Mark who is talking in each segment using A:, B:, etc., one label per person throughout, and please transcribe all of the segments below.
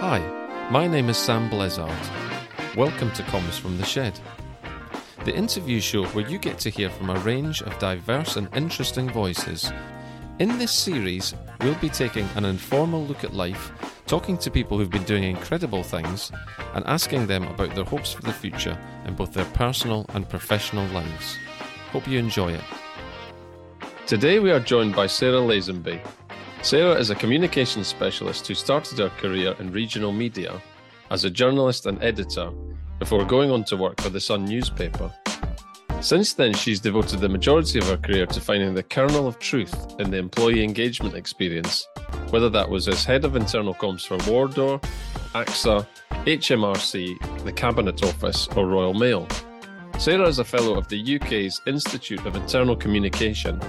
A: Hi, my name is Sam Bleazard. Welcome to Comms from the Shed, the interview show where you get to hear from a range of diverse and interesting voices. In this series, we'll be taking an informal look at life, talking to people who've been doing incredible things, and asking them about their hopes for the future in both their personal and professional lives. Hope you enjoy it. Today we are joined by Sarah Lazenby. Sarah is a communications specialist who started her career in regional media as a journalist and editor before going on to work for the Sun newspaper. Since then, she's devoted the majority of her career to finding the kernel of truth in the employee engagement experience, whether that was as head of internal comms for Wardour, AXA, HMRC, the Cabinet Office, or Royal Mail. Sarah is a fellow of the UK's Institute of Internal Communication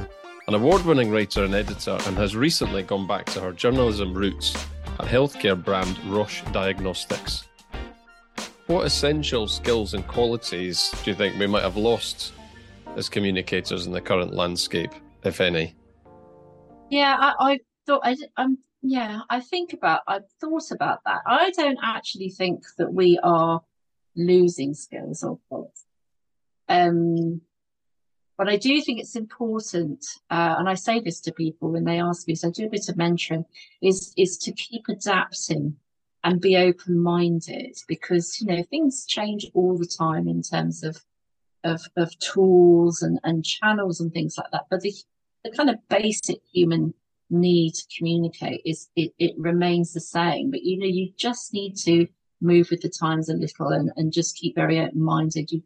A: an award winning writer and editor, and has recently gone back to her journalism roots at healthcare brand Roche Diagnostics. What essential skills and qualities do you think we might have lost as communicators in the current landscape, if any?
B: Yeah, I, I thought I, am yeah, I think about I've thought about that. I don't actually think that we are losing skills or qualities. Um, but I do think it's important, uh, and I say this to people when they ask me, so I do a bit of mentoring, is is to keep adapting and be open minded because you know things change all the time in terms of of, of tools and, and channels and things like that. But the the kind of basic human need to communicate is it, it remains the same. But you know, you just need to move with the times a little and, and just keep very open minded. You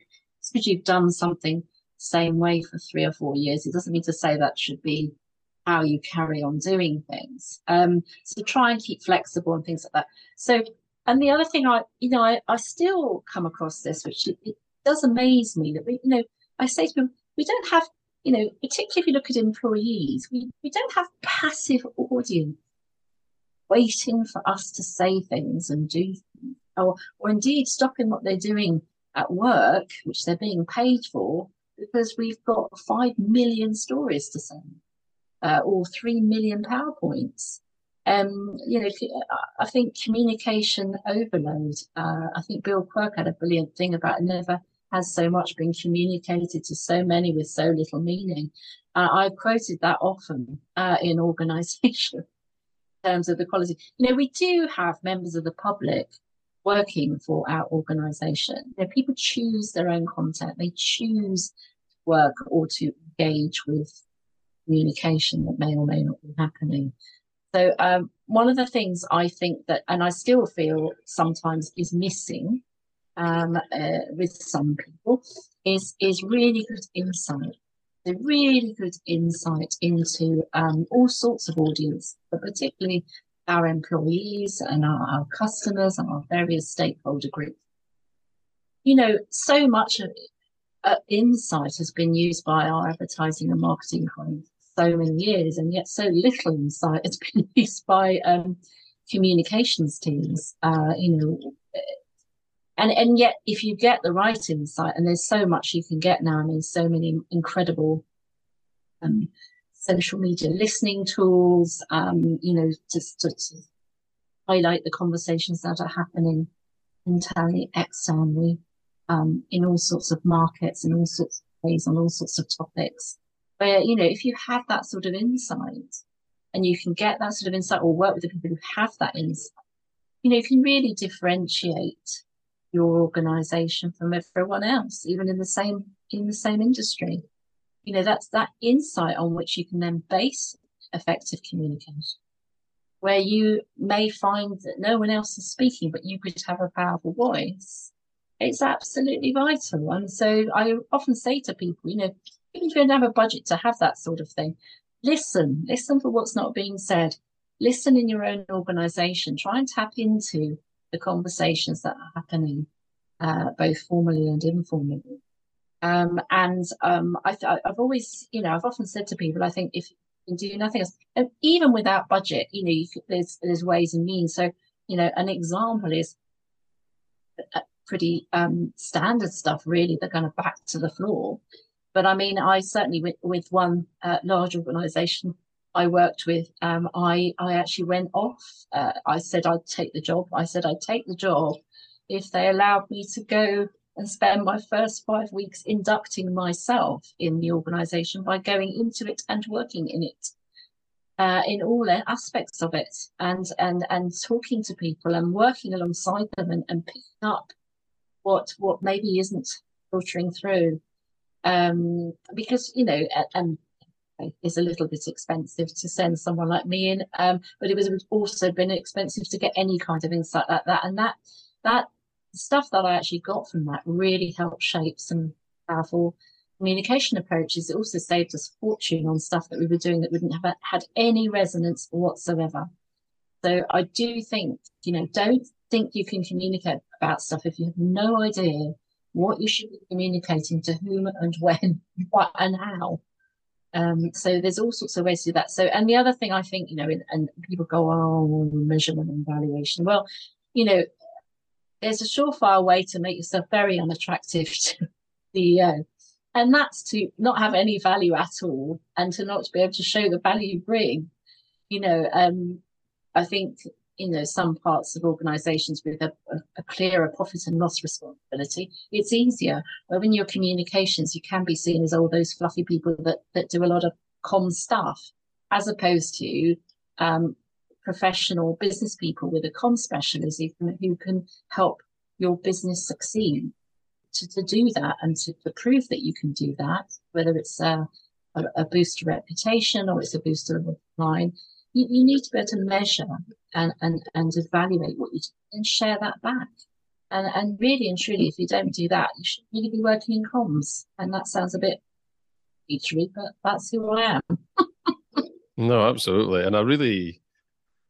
B: because you've done something same way for three or four years, it doesn't mean to say that should be how you carry on doing things. Um, so try and keep flexible and things like that. So, and the other thing I, you know, I, I still come across this, which it, it does amaze me that we, you know, I say to them, we don't have, you know, particularly if you look at employees, we, we don't have passive audience waiting for us to say things and do or, or indeed stopping what they're doing at work, which they're being paid for, because we've got five million stories to send uh, or three million PowerPoints. Um, you know, I think communication overload. Uh, I think Bill Quirke had a brilliant thing about never has so much been communicated to so many with so little meaning. Uh, I've quoted that often uh, in organisation in terms of the quality. You know, we do have members of the public working for our organisation. You know, people choose their own content. They choose work or to engage with communication that may or may not be happening. So um, one of the things I think that, and I still feel sometimes is missing um, uh, with some people, is is really good insight. A really good insight into um, all sorts of audience, but particularly our employees and our, our customers and our various stakeholder groups. You know, so much of it uh, insight has been used by our advertising and marketing colleagues so many years, and yet so little insight has been used by um, communications teams. Uh, you know, and and yet if you get the right insight, and there's so much you can get now. I mean, so many incredible um, social media listening tools. Um, you know, just to, to highlight the conversations that are happening internally, externally um, in all sorts of markets and all sorts of ways on all sorts of topics. Where, you know, if you have that sort of insight and you can get that sort of insight or work with the people who have that insight, you know, you can really differentiate your organization from everyone else, even in the same in the same industry. You know, that's that insight on which you can then base effective communication. Where you may find that no one else is speaking, but you could have a powerful voice it's absolutely vital. And so I often say to people, you know, even if you don't have a budget to have that sort of thing, listen, listen for what's not being said. Listen in your own organization. Try and tap into the conversations that are happening, uh, both formally and informally. Um, and um, I have always, you know, I've often said to people, I think if you can do nothing else, and even without budget, you know, you could, there's there's ways and means. So, you know, an example is uh, pretty um, standard stuff, really. They're kind of back to the floor. But I mean, I certainly with, with one uh, large organisation I worked with, um, I I actually went off. Uh, I said I'd take the job. I said I'd take the job if they allowed me to go and spend my first five weeks inducting myself in the organisation by going into it and working in it. Uh, in all aspects of it and and and talking to people and working alongside them and, and picking up what what maybe isn't filtering through. Um, because you know and it's a little bit expensive to send someone like me in um, but it was also been expensive to get any kind of insight like that. And that that stuff that i actually got from that really helped shape some powerful communication approaches, it also saved us fortune on stuff that we were doing that wouldn't have had any resonance whatsoever. So I do think, you know, don't think you can communicate about stuff if you have no idea what you should be communicating to whom and when, what and how. Um, so there's all sorts of ways to do that. So, and the other thing I think, you know, and, and people go, oh, measurement and valuation. Well, you know, there's a surefire way to make yourself very unattractive to the CEO and that's to not have any value at all and to not be able to show the value you bring you know um i think you know some parts of organizations with a, a, clearer profit and loss responsibility it's easier. But when your communications you can be seen as all those fluffy people that that do a lot of com stuff as opposed to um, professional business people with a com specialism who can help your business succeed. To, to do that and to, to prove that you can do that, whether it's a, a, a boost to reputation or it's a boost to line, you, you need to be able to measure and, and, and evaluate what you do and share that back. And, and really and truly, if you don't do that, you should really be working in comms. And that sounds a bit featurey, but that's who I am.
A: no, absolutely. And I really,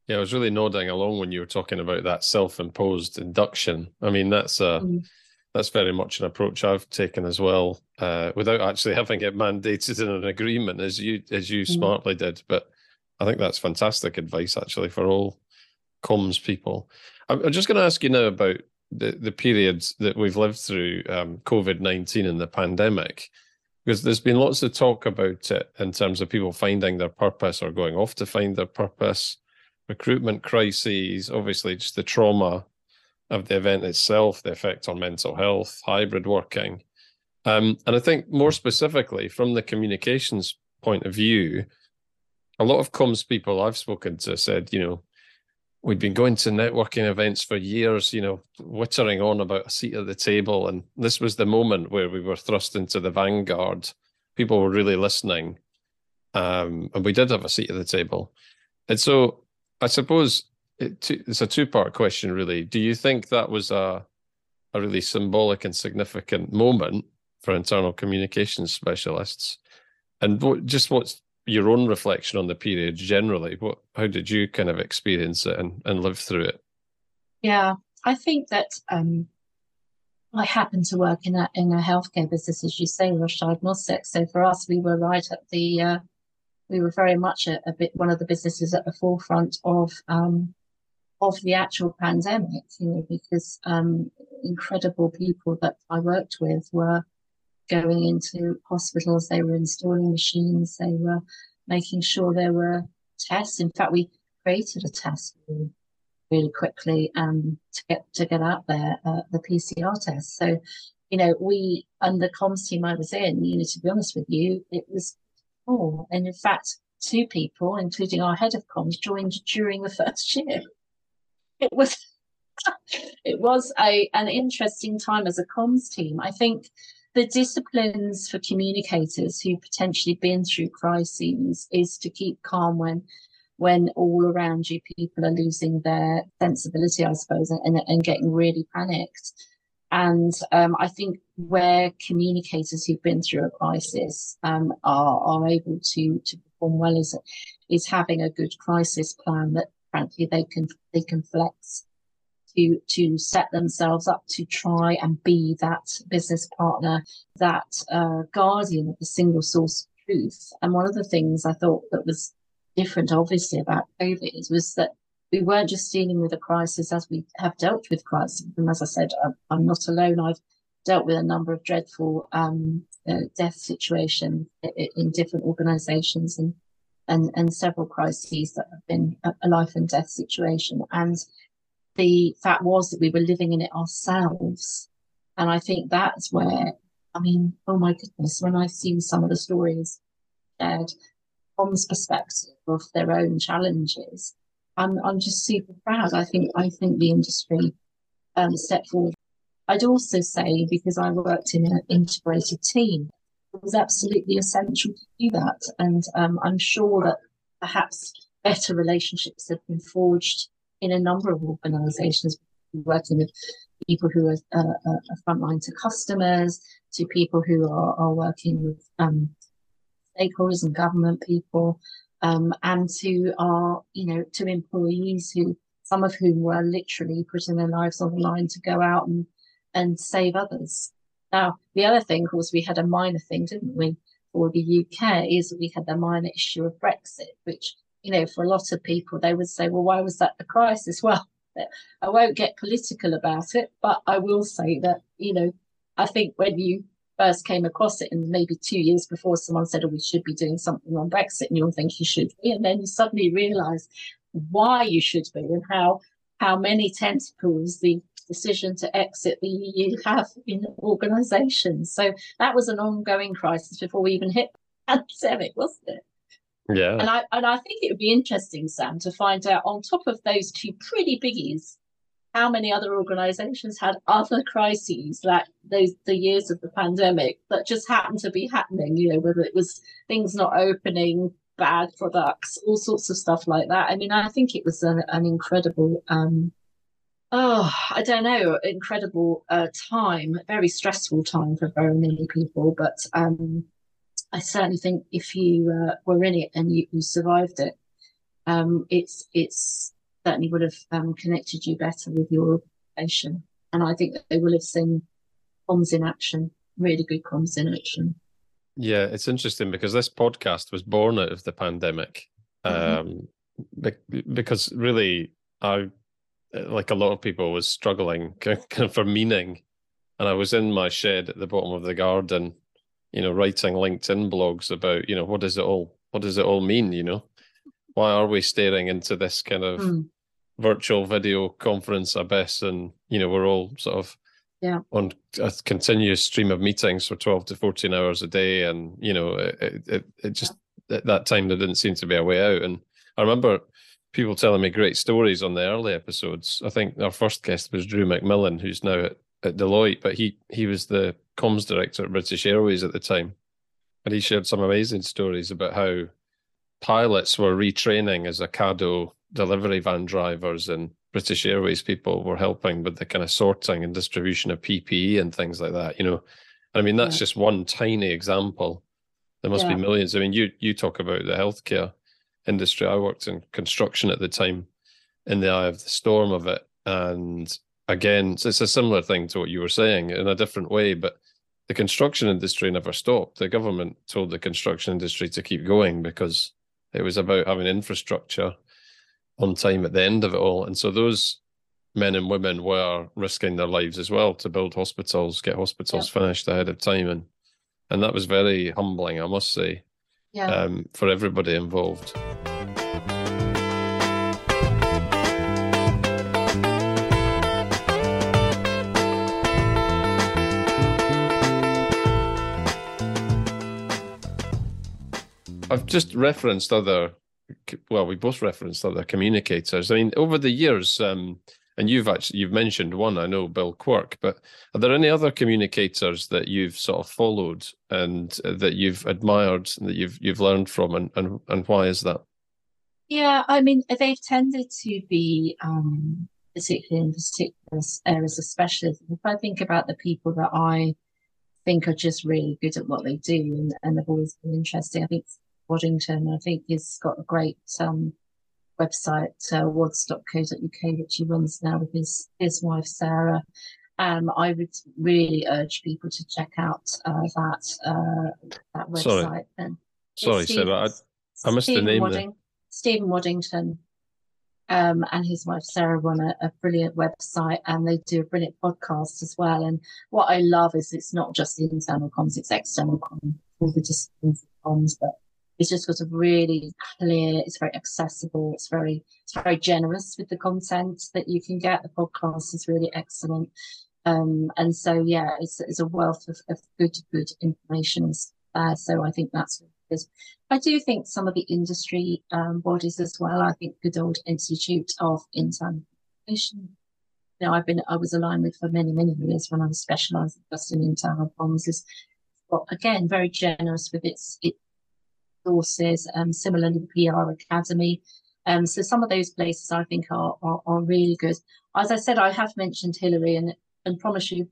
A: yeah, I was really nodding along when you were talking about that self-imposed induction. I mean, that's a mm that's very much an approach I've taken as well, uh, without actually having it mandated in an agreement, as you as you mm. smartly did. But I think that's fantastic advice, actually, for all comms people. I'm, just going to ask you now about the the periods that we've lived through, um, COVID nineteen and the pandemic, because there's been lots of talk about it in terms of people finding their purpose or going off to find their purpose, recruitment crises, obviously just the trauma of the event itself, the effect on mental health, hybrid working. Um, and I think more specifically from the communications point of view, a lot of comms people I've spoken to said, you know, we'd been going to networking events for years, you know, wittering on about a seat at the table. And this was the moment where we were thrust into the vanguard. People were really listening. Um, and we did have a seat at the table. And so I suppose it, it's a two part question, really. Do you think that was a a really symbolic and significant moment for internal communications specialists? And what, just what's your own reflection on the period generally? What how did you kind of experience it and, and live through it?
B: Yeah, I think that um, I happen to work in a in a healthcare business, as you say, Roche Diagnostics. So for us, we were right at the uh, we were very much a, a, bit one of the businesses at the forefront of um, of the actual pandemic, you know, because um, incredible people that I worked with were going into hospitals, they were installing machines, they were making sure there were tests. In fact, we created a test really, really quickly um, to get to get out there, uh, the PCR test. So, you know, we and the comms team I was in, you know, to be honest with you, it was four, and in fact, two people, including our head of comms, joined during the first year it was it was a an interesting time as a comms team. I think the disciplines for communicators who potentially been through crises is to keep calm when when all around you people are losing their sensibility, I suppose, and, and getting really panicked. And um, I think where communicators who've been through a crisis um, are are able to to perform well is is having a good crisis plan that frankly they can they can flex to to set themselves up to try and be that business partner, that uh, guardian of the single source truth. And one of the things I thought that was different, obviously, about COVID was that we weren't just dealing with a crisis as we have dealt with crisis. And as I said, I'm, I'm not alone. I've dealt with a number of dreadful um, uh, death situations in different organisations and and, and several crises that have been a, a life and death situation. And the fact was that we were living in it ourselves. And I think that's where, I mean, oh my goodness, when I've seen some of the stories shared from the perspective of their own challenges, I'm I'm just super proud. I think I think the industry um, stepped forward. I'd also say because I worked in an integrated team, it was absolutely essential to do that, and um, I'm sure that perhaps better relationships have been forged in a number of organisations working with people who are uh, uh, frontline to customers, to people who are, are working with um, stakeholders and government people, um, and to our, you know, to employees who, some of whom were literally putting their lives on the line to go out and, and save others. Now, the other thing, of course, we had a minor thing, didn't we, for the UK, is we had the minor issue of Brexit, which, you know, for a lot of people, they would say, well, why was that a crisis? Well, I won't get political about it, but I will say that, you know, I think when you first came across it, and maybe two years before someone said, oh, we should be doing something on Brexit, and you'll think you should be. And then you suddenly realize why you should be and how how many tentacles the decision to exit the EU have in organisations. So that was an ongoing crisis before we even hit pandemic, wasn't it?
A: Yeah.
B: And I and I think it would be interesting, Sam, to find out on top of those two pretty biggies how many other organizations had other crises like those the years of the pandemic that just happened to be happening you know whether it was things not opening bad products all sorts of stuff like that i mean i think it was an, an incredible um oh i don't know incredible uh, time very stressful time for very many people but um i certainly think if you uh, were in it and you, you survived it um it's it's certainly would have um, connected you better with your patient. And I think that they will have seen comms in action, really good comms in action.
A: Yeah, it's interesting because this podcast was born out of the pandemic. Mm-hmm. Um, be- because really, I, like a lot of people, was struggling kind of for meaning. And I was in my shed at the bottom of the garden, you know, writing LinkedIn blogs about, you know, what does it all, what does it all mean, you know? why are we staring into this kind of mm. virtual video conference abyss and you know we're all sort of
B: yeah
A: on a continuous stream of meetings for 12 to 14 hours a day and you know it it, it just yeah. at that time there didn't seem to be a way out and i remember people telling me great stories on the early episodes i think our first guest was drew mcmillan who's now at, at deloitte but he he was the comms director at british airways at the time and he shared some amazing stories about how pilots were retraining as a Ocado delivery van drivers and British Airways people were helping with the kind of sorting and distribution of PPE and things like that, you know. I mean, that's yeah. just one tiny example. There must yeah. be millions. I mean, you you talk about the healthcare industry. I worked in construction at the time in the eye of the storm of it. And again, it's a similar thing to what you were saying in a different way, but the construction industry never stopped. The government told the construction industry to keep going because it was about having infrastructure on time at the end of it all. And so those men and women were risking their lives as well to build hospitals, get hospitals yeah. finished ahead of time. And and that was very humbling, I must say,
B: yeah.
A: um, for everybody involved. I've just referenced other. Well, we both referenced other communicators. I mean, over the years, um, and you've actually you've mentioned one. I know Bill Quirke, but are there any other communicators that you've sort of followed and uh, that you've admired and that you've you've learned from, and and and why is that?
B: Yeah, I mean, they've tended to be um, particularly in particular areas of specialism. If I think about the people that I think are just really good at what they do and, and have always been interesting, I think Waddington. I think he's got a great um, website, uh, wadds.co.uk, which he runs now with his, his wife, Sarah. Um, I would really urge people to check out uh, that uh, that website.
A: Sorry, and Sorry Sarah, I, I missed Stephen the name Wadding,
B: Stephen Waddington um, and his wife Sarah run a, a, brilliant website and they do a brilliant podcast as well. And what I love is it's not just internal comms, it's external comms, all the disciplines of comms, but it's just got a really clear, it's very accessible, it's very, it's very generous with the content that you can get. The podcast is really excellent. Um, and so, yeah, it's, it's a wealth of, of good, good information there. So I think that's. I do think some of the industry um, bodies as well. I think good old Institute of Internal Information. You know, I've been, I was aligned with for many, many years when I was specialising just in internal comms. Is, again, very generous with its, its resources. Um, similarly, PR Academy. Um, so some of those places I think are, are, are really good. As I said, I have mentioned Hillary and and promise you,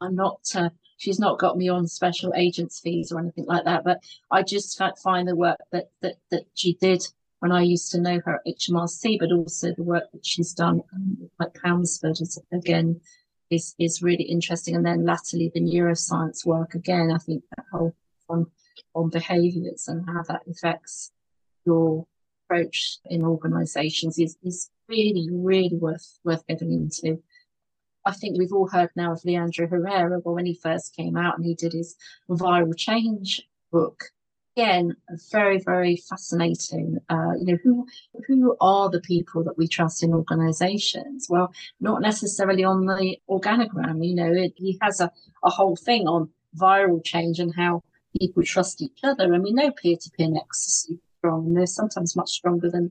B: I'm not. Uh, she's not got me on special agents fees or anything like that. But I just find the work that that that she did when I used to know her at HMRC, but also the work that she's done um, at Chelmsford is again is is really interesting. And then latterly the neuroscience work again. I think that whole on on behaviours and how that affects your approach in organisations is is really really worth worth getting into. I think we've all heard now of Leandro Herrero, when he first came out and he did his viral change book. Again, very, very fascinating. Uh, you know, who who are the people that we trust in organisations? Well, not necessarily on the organogram. You know, it, he has a, a whole thing on viral change and how people trust each other. And we know peer-to-peer nexus is strong, and they're sometimes much stronger than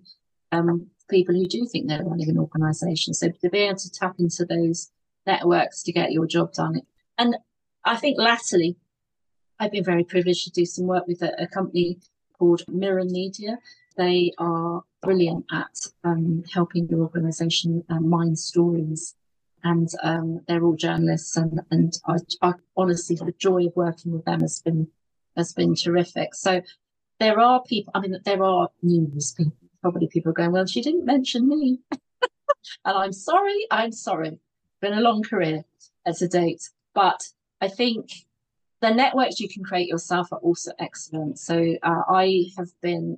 B: um, people who do think they're running an organisation. So to be able to tap into those networks to get your job done. And I think latterly, I've been very privileged to do some work with a, a company called Mirror Media. They are brilliant at um, helping your organisation um, mine stories. And um, they're all journalists, and, and I, I honestly, the joy of working with them has been has been terrific. So there are people. I mean, there are numerous people. Probably people going, well, she didn't mention me, and I'm sorry. I'm sorry been a long career as a date, but I think the networks you can create yourself are also excellent. So uh, I have been,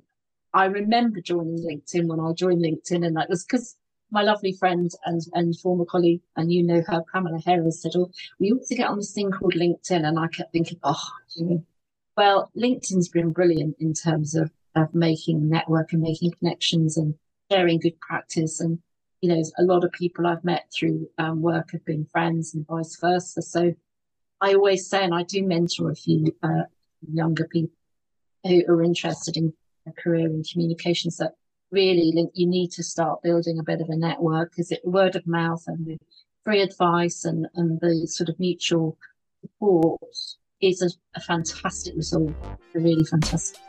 B: I remember joining LinkedIn when I joined LinkedIn, and that was because my lovely friend and, and former colleague, and you know her, Pamela Harris, said, Oh, we ought to get on this thing called LinkedIn. And I kept thinking, Oh, you know, well, LinkedIn's been brilliant in terms of, of making network and making connections and sharing good practice and you know, a lot of people I've met through um, work have been friends and vice versa. So I always say, and I do mentor a few uh, younger people who are interested in a career in communications that really you need to start building a bit of a network because it word of mouth and free advice and, and the sort of mutual support is a, a fantastic result, a really fantastic.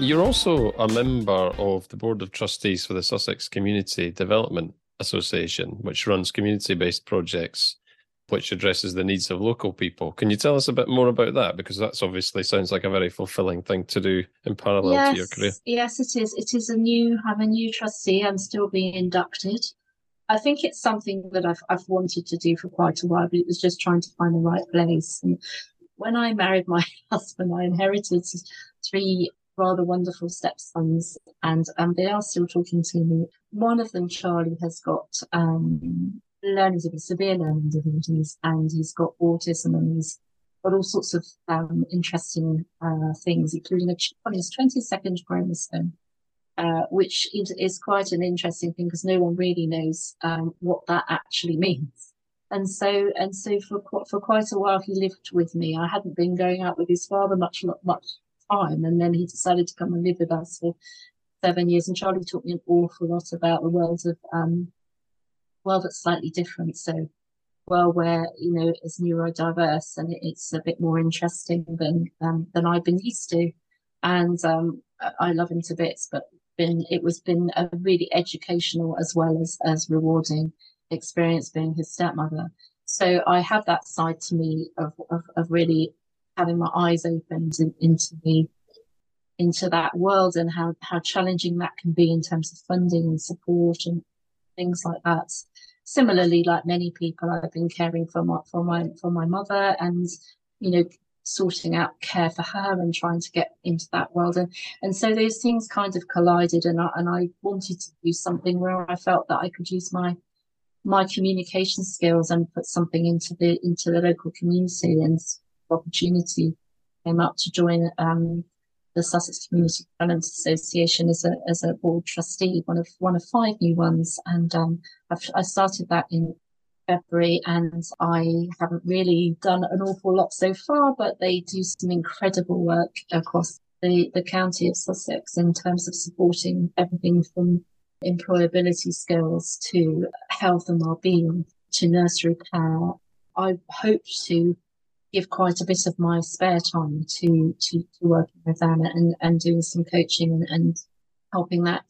A: You're also a member of the Board of Trustees for the Sussex Community Development Association, which runs community based projects which addresses the needs of local people. Can you tell us a bit more about that? Because that's obviously sounds like a very fulfilling thing to do in parallel
B: yes,
A: to your career.
B: Yes, it is. It is a new, I'm a new trustee. I'm still being inducted. I think it's something that I've, I've wanted to do for quite a while, but it was just trying to find the right place. And when I married my husband, I inherited three rather wonderful stepsons, and um, they are still talking to me. One of them, Charlie, has got um, learning difficulties, severe learning difficulties, and he's got autism, and he's got all sorts of um, interesting uh, things, including a chip on his 22nd chromosome. Uh, which is, quite an interesting thing because no one really knows um, what that actually means. And so, and so for for quite a while, he lived with me. I hadn't been going out with his father much, much time. And then he decided to come and live with us for seven years. And Charlie taught me an awful lot about the world of um, world that's slightly different. So well where you know it's neurodiverse and it's a bit more interesting than um, than I've been used to. And um, I love him to bits, but been it was been a really educational as well as as rewarding experience being his stepmother. So I have that side to me of, of, of really having my eyes opened in, into the into that world and how how challenging that can be in terms of funding and support and things like that. Similarly, like many people, I've been caring for my for my for my mother, and you know, sorting out care for her and trying to get into that world, and and so those things kind of collided, and I and I wanted to do something where I felt that I could use my my communication skills and put something into the into the local community and opportunity came up to join um, the Sussex Community Development Association as a as a board trustee, one of one of five new ones, and um, I started that in February, and I haven't really done an awful lot so far, but they do some incredible work across the, the county of Sussex in terms of supporting everything from employability skills to health and well-being to nursery care. I hope to give quite a bit of my spare time to to, to working with them and, and doing some coaching and, and helping that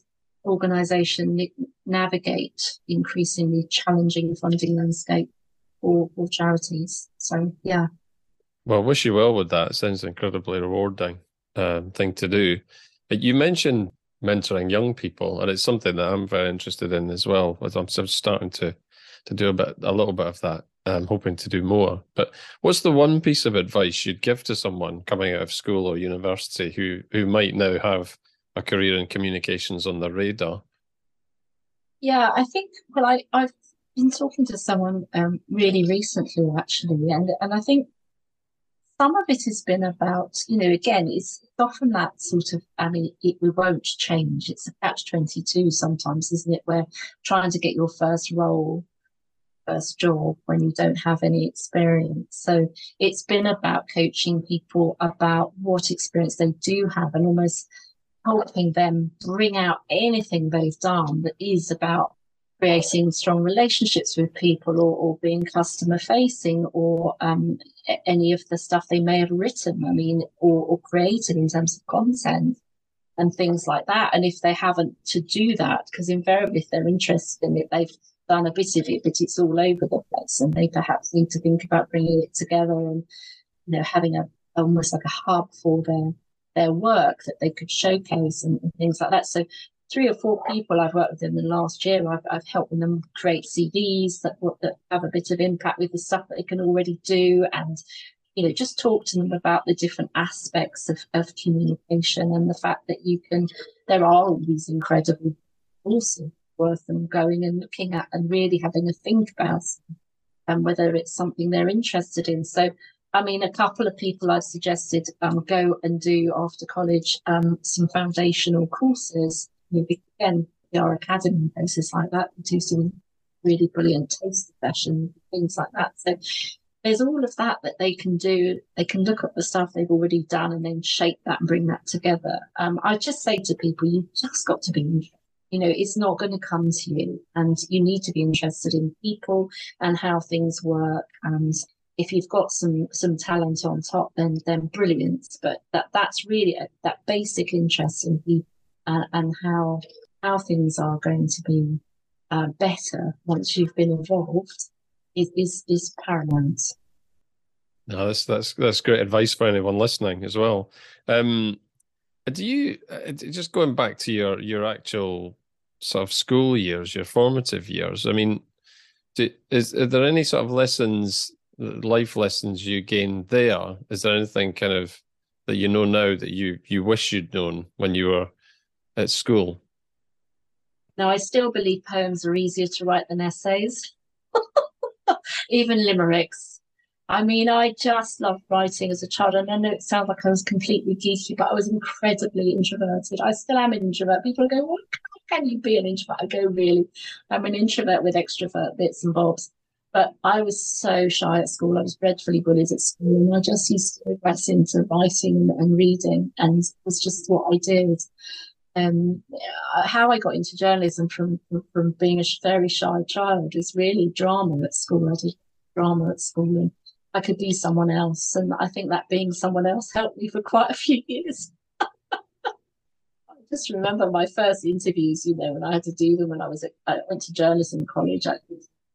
B: organization navigate increasingly challenging funding landscape for, for charities. So yeah.
A: Well, wish you well with that. It sounds incredibly rewarding um, thing to do. But you mentioned mentoring young people, and it's something that I'm very interested in as well. As I'm starting to to do a bit, a little bit of that. I'm hoping to do more. But what's the one piece of advice you'd give to someone coming out of school or university who who might now have a career in communications on their radar?
B: Yeah, I think. Well, I I've been talking to someone um, really recently, actually, and and I think some of it has been about, you know, again, it's often that sort of, I mean, it, we won't change. It's a catch 22 sometimes, isn't it? Where trying to get your first role first job when you don't have any experience. So it's been about coaching people about what experience they do have and almost helping them bring out anything they've done that is about creating strong relationships with people or, or being customer facing or um, any of the stuff they may have written, I mean, or, or created in terms of content and things like that. And if they haven't to do that, because invariably if they're interested in it, they've done a bit of it, but it's all over the place, and they perhaps need to think about bringing it together and you know having a almost like a hub for their their work that they could showcase and, and things like that. So three or four people I've worked with in the last year. I've, I've helped them create CVs that that have a bit of impact with the stuff that they can already do, and you know just talk to them about the different aspects of, of communication and the fact that you can. There are all these incredible awesome worth them going and looking at and really having a think about and whether it's something they're interested in. So, I mean, a couple of people I've suggested um, go and do after college um, some foundational courses. Again, PR Academy places like that, do some really brilliant taste sessions, things like that. So there's all of that that they can do. They can look at the stuff they've already done and then shape that and bring that together. Um, I just say to people, you've just got to be interested you know it's not going to come to you. And you need to be interested in people and how things work. And if you've got some some talent on top then then brilliant. But that that's really a, that basic interest in people uh, and how how things are going to be uh, better once you've been involved is is, is paramount.
A: No that's that's that's great advice for anyone listening as well. Um do you uh, just going back to your your actual sort of school years, your formative years? I mean, do, is are there any sort of lessons, life lessons you gained there? Is there anything kind of that you know now that you you wish you'd known when you were at school?
B: Now, I still believe poems are easier to write than essays, even limericks. I mean, I just loved writing as a child. And I know it sounds like I was completely geeky, but I was incredibly introverted. I still am introvert. People go, What can you be an introvert? I go, Really? I'm an introvert with extrovert bits and bobs. But I was so shy at school. I was dreadfully bullied at school. And I just used to regress into writing and reading. And it was just what I did. Um, how I got into journalism from, from being a very shy child is really drama at school. I did drama at school. And I could be someone else. And I think that being someone else helped me for quite a few years. Just remember my first interviews, you know, when I had to do them when I was at, I went to journalism college at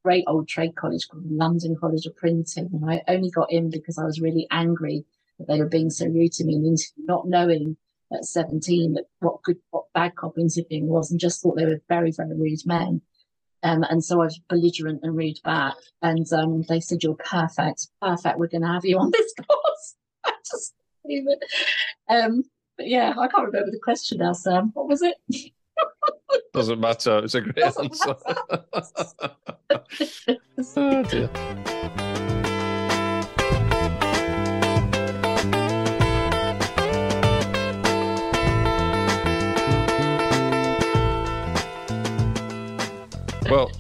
B: great old trade college called London College of Printing. And I only got in because I was really angry that they were being so rude to me in the interview, not knowing at 17 that what good, what bad cop interviewing was and just thought they were very, very rude men. Um, and so I was belligerent and rude back. And um, they said, You're perfect, perfect. We're going to have you on this course. I just. Um, but yeah, I can't remember the question now, Sam. What was it?
A: Doesn't matter. It's a great
B: Doesn't
A: answer. oh dear. Well,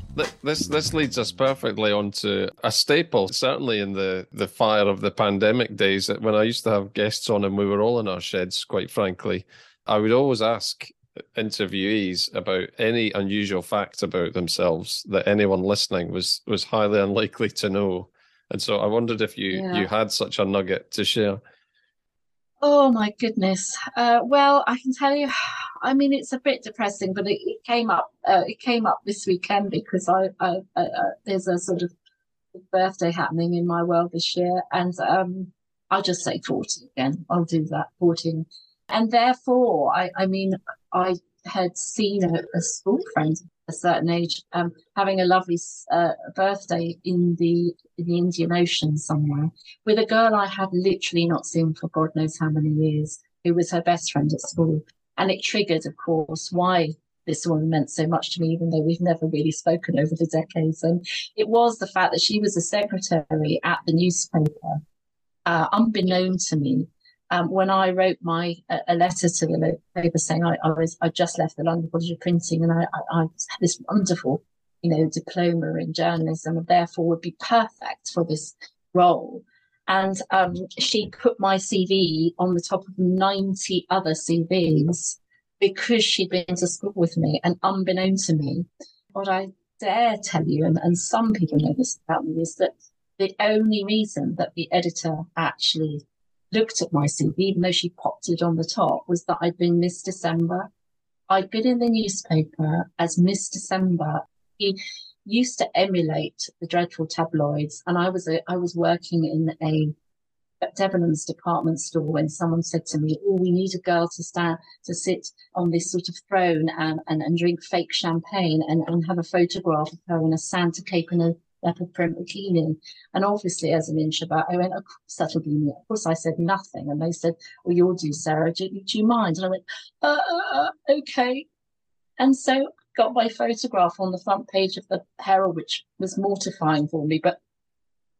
A: this this leads us perfectly onto a staple, certainly in the the fire of the pandemic days. that When I used to have guests on and we were all in our sheds, quite frankly, I would always ask interviewees about any unusual facts about themselves that anyone listening was was highly unlikely to know. And so I wondered if you
B: Yeah.
A: you had such a nugget to share.
B: Oh my goodness. Uh, well, I can tell you, I mean, it's a bit depressing, but it, it came up. Uh, it came up this weekend because I, I, I uh, there's a sort of birthday happening in my world this year, and um, I'll just say forty again. I'll do that, forty, and therefore, I, I mean, I had seen a, a school friend a certain age um, having a lovely uh, birthday in the in the Indian Ocean somewhere with a girl I had literally not seen for God knows how many years, who was her best friend at school. And it triggered, of course, why this woman meant so much to me, even though we've never really spoken over the decades. And it was the fact that she was a secretary at the newspaper, uh, unbeknown to me. Um, when I wrote my a, letter to the paper saying I, I was I just left the London College of Printing and I, I, I had this wonderful, you know, diploma in journalism and therefore would be perfect for this role. And um, she put my CV on the top of 90 other CVs because she'd been to school with me and unbeknown to me. What I dare tell you, and, and some people know this about me, is that the only reason that the editor actually looked at my CV, even though she popped it on the top, was that I'd been Miss December. I'd been in the newspaper as Miss December. Used to emulate the dreadful tabloids, and I was a, I was working in a Debenhams department store when someone said to me, "Oh, we need a girl to stand to sit on this sort of throne and and, and drink fake champagne and, and have a photograph of her in a Santa cape and a leopard print bikini." And obviously, as an introvert, I went, "Of course that'll be me." Of course, I said nothing, and they said, "Well, you'll do, Sarah. Do, do you mind?" And I went, uh, uh, "Okay." And so got my photograph on the front page of the Herald, which was mortifying for me, but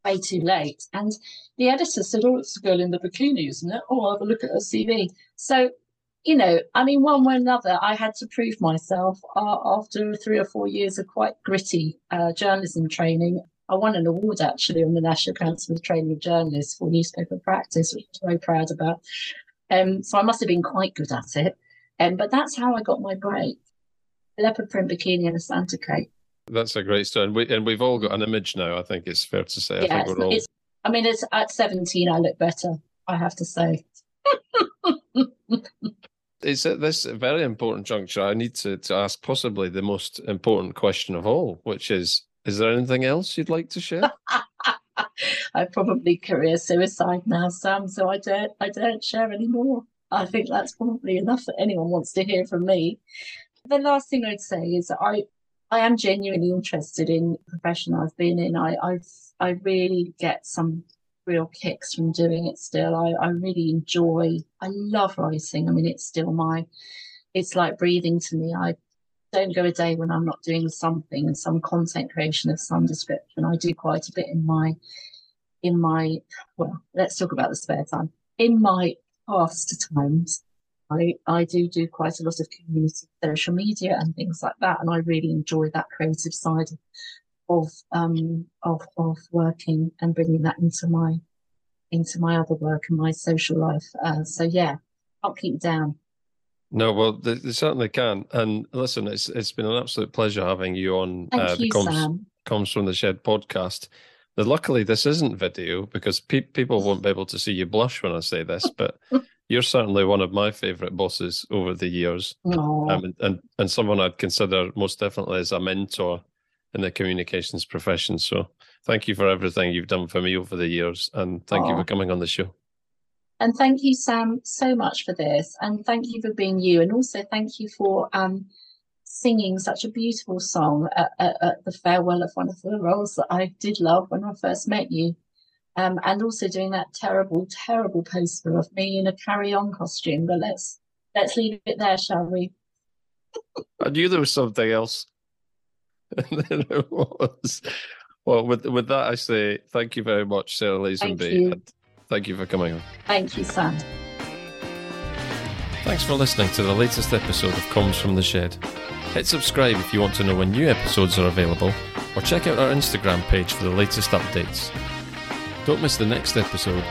B: way too late. And the editor said, Oh, it's a girl in the bikini, isn't it? Oh, I'll have a look at her CV. So, you know, I mean, one way or another, I had to prove myself uh, after three or four years of quite gritty uh, journalism training. I won an award actually on the National Council for Training of Journalists for newspaper practice, which I'm very proud about. Um, so I must have been quite good at it. Um, but that's how I got my break. A leopard print bikini and a Santa cape.
A: That's a great story, and, we, and we've all got an image now. I think it's fair to say. I think we're all.
B: I mean, it's at 17, I look better, I have to say.
A: It's at this very important juncture. I need to, to ask possibly the most important question of all, which is: Is there anything else you'd like to share?
B: I probably career suicide now, Sam. So I don't, I don't share anymore. I think that's probably enough that anyone wants to hear from me. The last thing I'd say is I, I am genuinely interested in the profession I've been in. I, I've, I really get some real kicks from doing it still. I, I really enjoy, I love writing. I mean, it's still my, it's like breathing to me. I don't go a day when I'm not doing something and some content creation of some description. I do quite a bit in my, in my, well, let's talk about the spare time. In my past times, I, I do do quite a lot of community social media and things like that. And I really enjoy that creative side of um of of working and bringing that into my into my other work and my social life. Uh, so yeah, I'll keep down.
A: No, well, they, they certainly can. And listen, it's it's been an absolute pleasure having you on
B: Thank
A: uh, the
B: you,
A: Comms,
B: Sam.
A: Comms from the Shed podcast. Now, luckily, this isn't video because pe- people won't be able to see you blush when I say this, but you're certainly one of my favourite bosses over the years, um, and, and and someone I'd consider most definitely as a mentor in the communications profession. So, thank you for everything you've done for me over the years, and thank you for coming on the show.
B: And thank you, Sam, so much for this. And thank you for being you. And also thank you for um, singing such a beautiful song at, at, at, the farewell of one of the roles that I did love when I first met you. Um, and also doing that terrible, terrible poster of me in a carry-on costume. But let's let's leave it there, shall we?
A: I knew there was something else. and then it was. Well, with with that, I say thank you very much, Sarah Lazenby. Thank, thank you for coming on.
B: Thank you, Sam.
A: Thanks for listening to the latest episode of Comms from the Shed. Hit subscribe if you want to know when new episodes are available, or check out our Instagram page for the latest updates. Don't miss the next episode